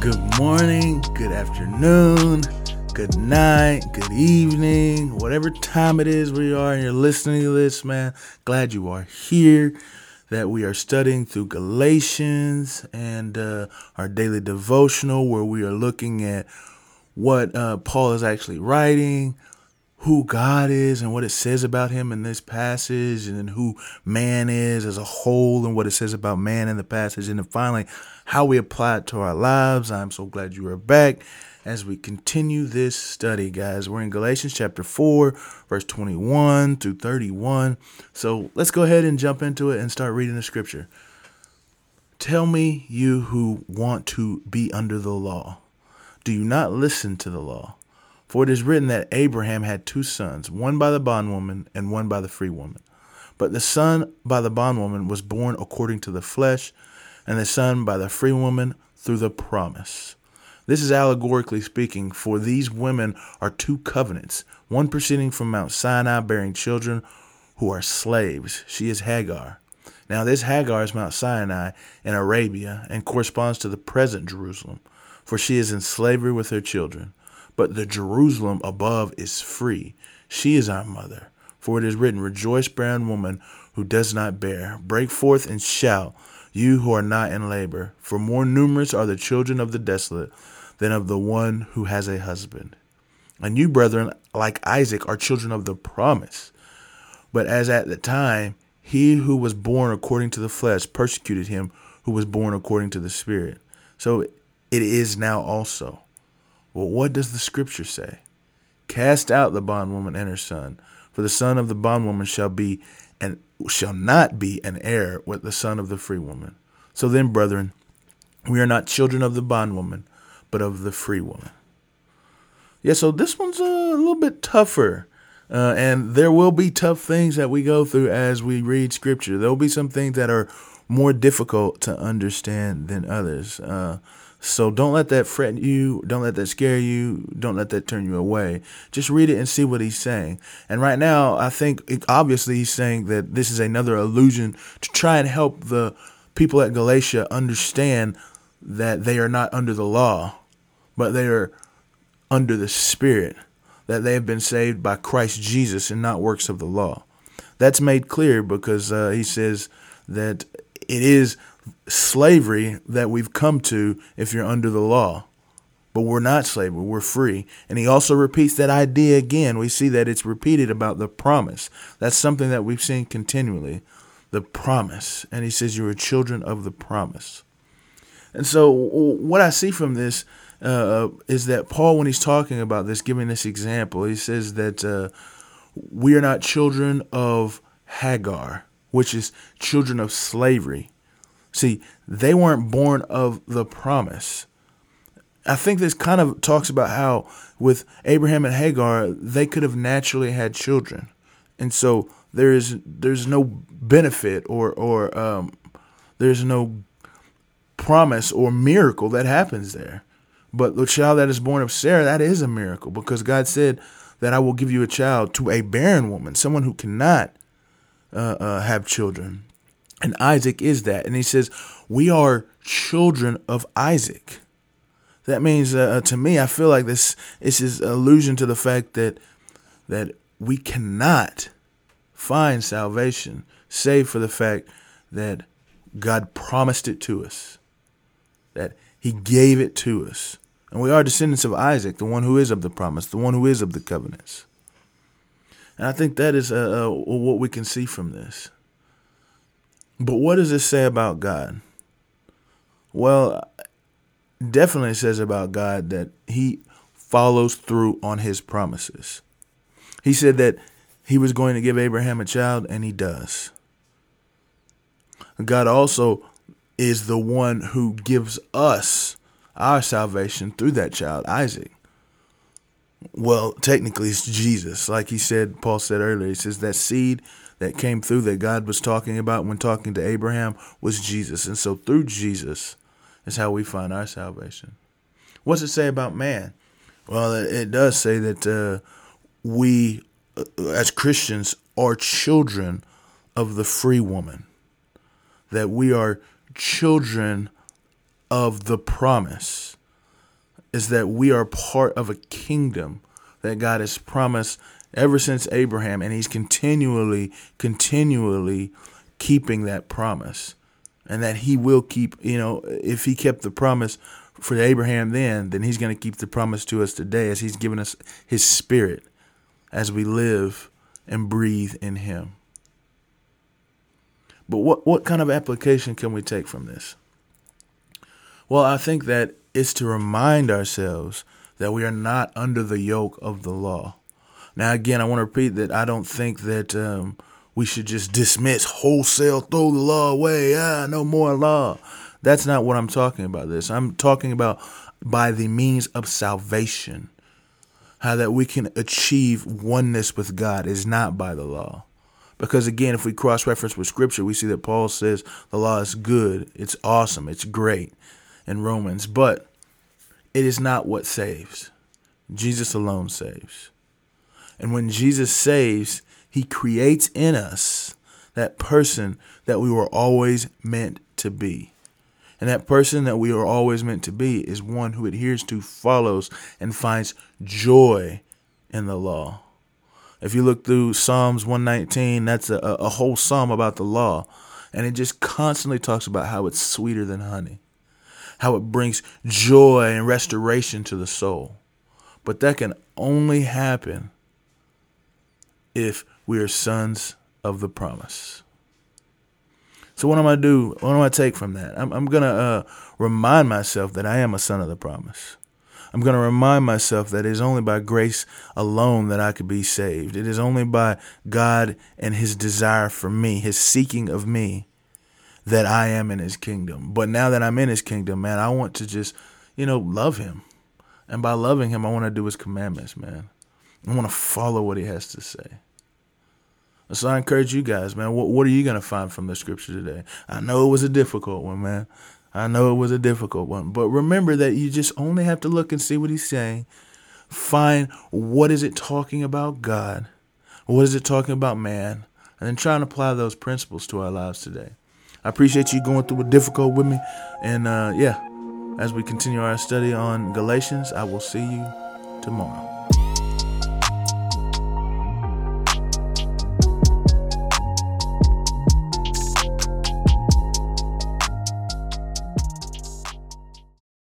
Good morning, good afternoon, good night, good evening, whatever time it is we are and you're listening to this, man. Glad you are here. That we are studying through Galatians and uh, our daily devotional, where we are looking at what uh, Paul is actually writing, who God is and what it says about him in this passage, and then who man is as a whole and what it says about man in the passage, and then finally how we apply it to our lives. I'm so glad you are back as we continue this study, guys. We're in Galatians chapter 4, verse 21 through 31. So let's go ahead and jump into it and start reading the scripture. Tell me, you who want to be under the law, do you not listen to the law? For it is written that Abraham had two sons, one by the bondwoman and one by the free woman. But the son by the bondwoman was born according to the flesh, and the son by the free woman through the promise. This is allegorically speaking, for these women are two covenants, one proceeding from Mount Sinai, bearing children who are slaves. She is Hagar. Now, this Hagar is Mount Sinai in Arabia and corresponds to the present Jerusalem, for she is in slavery with her children. But the Jerusalem above is free. She is our mother. For it is written, Rejoice, barren woman who does not bear. Break forth and shout, you who are not in labor. For more numerous are the children of the desolate than of the one who has a husband. And you, brethren, like Isaac, are children of the promise. But as at the time, he who was born according to the flesh persecuted him who was born according to the Spirit. So it is now also. Well, what does the scripture say? Cast out the bondwoman and her son, for the son of the bondwoman shall be and shall not be an heir with the son of the free woman. So then, brethren, we are not children of the bondwoman, but of the free woman. Yeah, so this one's a little bit tougher. Uh, and there will be tough things that we go through as we read scripture. There will be some things that are more difficult to understand than others. Uh, so don't let that fret you. Don't let that scare you. Don't let that turn you away. Just read it and see what he's saying. And right now, I think it, obviously he's saying that this is another illusion to try and help the people at Galatia understand that they are not under the law, but they are under the Spirit, that they have been saved by Christ Jesus and not works of the law. That's made clear because uh, he says that it is slavery that we've come to if you're under the law. But we're not slavery, we're free. And he also repeats that idea again. We see that it's repeated about the promise. That's something that we've seen continually the promise. And he says, You are children of the promise. And so, what I see from this uh, is that Paul, when he's talking about this, giving this example, he says that uh, we are not children of Hagar, which is children of slavery. See, they weren't born of the promise. I think this kind of talks about how with Abraham and Hagar, they could have naturally had children. And so there is there's no benefit or or um, there's no promise or miracle that happens there. But the child that is born of Sarah, that is a miracle because God said that I will give you a child to a barren woman, someone who cannot uh, uh, have children. And Isaac is that. And he says, We are children of Isaac. That means, uh, to me, I feel like this, this is allusion to the fact that that we cannot find salvation save for the fact that God promised it to us, that He gave it to us. And we are descendants of Isaac, the one who is of the promise, the one who is of the covenants. And I think that is uh, uh, what we can see from this. But what does this say about God? Well, definitely says about God that he follows through on his promises. He said that he was going to give Abraham a child, and he does. God also is the one who gives us our salvation through that child, Isaac. Well, technically, it's Jesus. Like he said, Paul said earlier, he says that seed that came through that God was talking about when talking to Abraham was Jesus. And so through Jesus is how we find our salvation. What's it say about man? Well, it does say that uh, we, uh, as Christians, are children of the free woman, that we are children of the promise. is that we are part of a kingdom that God has promised ever since Abraham, and He's continually, continually keeping that promise. And that He will keep, you know, if He kept the promise for Abraham then, then He's going to keep the promise to us today as He's given us His Spirit as we live and breathe in Him. But what, what kind of application can we take from this? Well, I think that it's to remind ourselves that we are not under the yoke of the law. Now, again, I want to repeat that I don't think that um, we should just dismiss wholesale, throw the law away. Ah, no more law. That's not what I'm talking about. This I'm talking about by the means of salvation, how that we can achieve oneness with God is not by the law. Because again, if we cross reference with Scripture, we see that Paul says the law is good, it's awesome, it's great in Romans, but it is not what saves. Jesus alone saves. And when Jesus saves, he creates in us that person that we were always meant to be. And that person that we are always meant to be is one who adheres to, follows, and finds joy in the law. If you look through Psalms 119, that's a, a whole psalm about the law. And it just constantly talks about how it's sweeter than honey, how it brings joy and restoration to the soul. But that can only happen if we are sons of the promise. So what am I to do? What am I take from that? I'm, I'm gonna uh, remind myself that I am a son of the promise. I'm going to remind myself that it is only by grace alone that I could be saved. It is only by God and His desire for me, His seeking of me, that I am in His kingdom. But now that I'm in His kingdom, man, I want to just, you know, love Him. And by loving Him, I want to do His commandments, man. I want to follow what He has to say. So I encourage you guys, man. What, what are you going to find from the scripture today? I know it was a difficult one, man. I know it was a difficult one, but remember that you just only have to look and see what he's saying. Find what is it talking about God? What is it talking about man? And then try and apply those principles to our lives today. I appreciate you going through a difficult with me. And uh, yeah, as we continue our study on Galatians, I will see you tomorrow.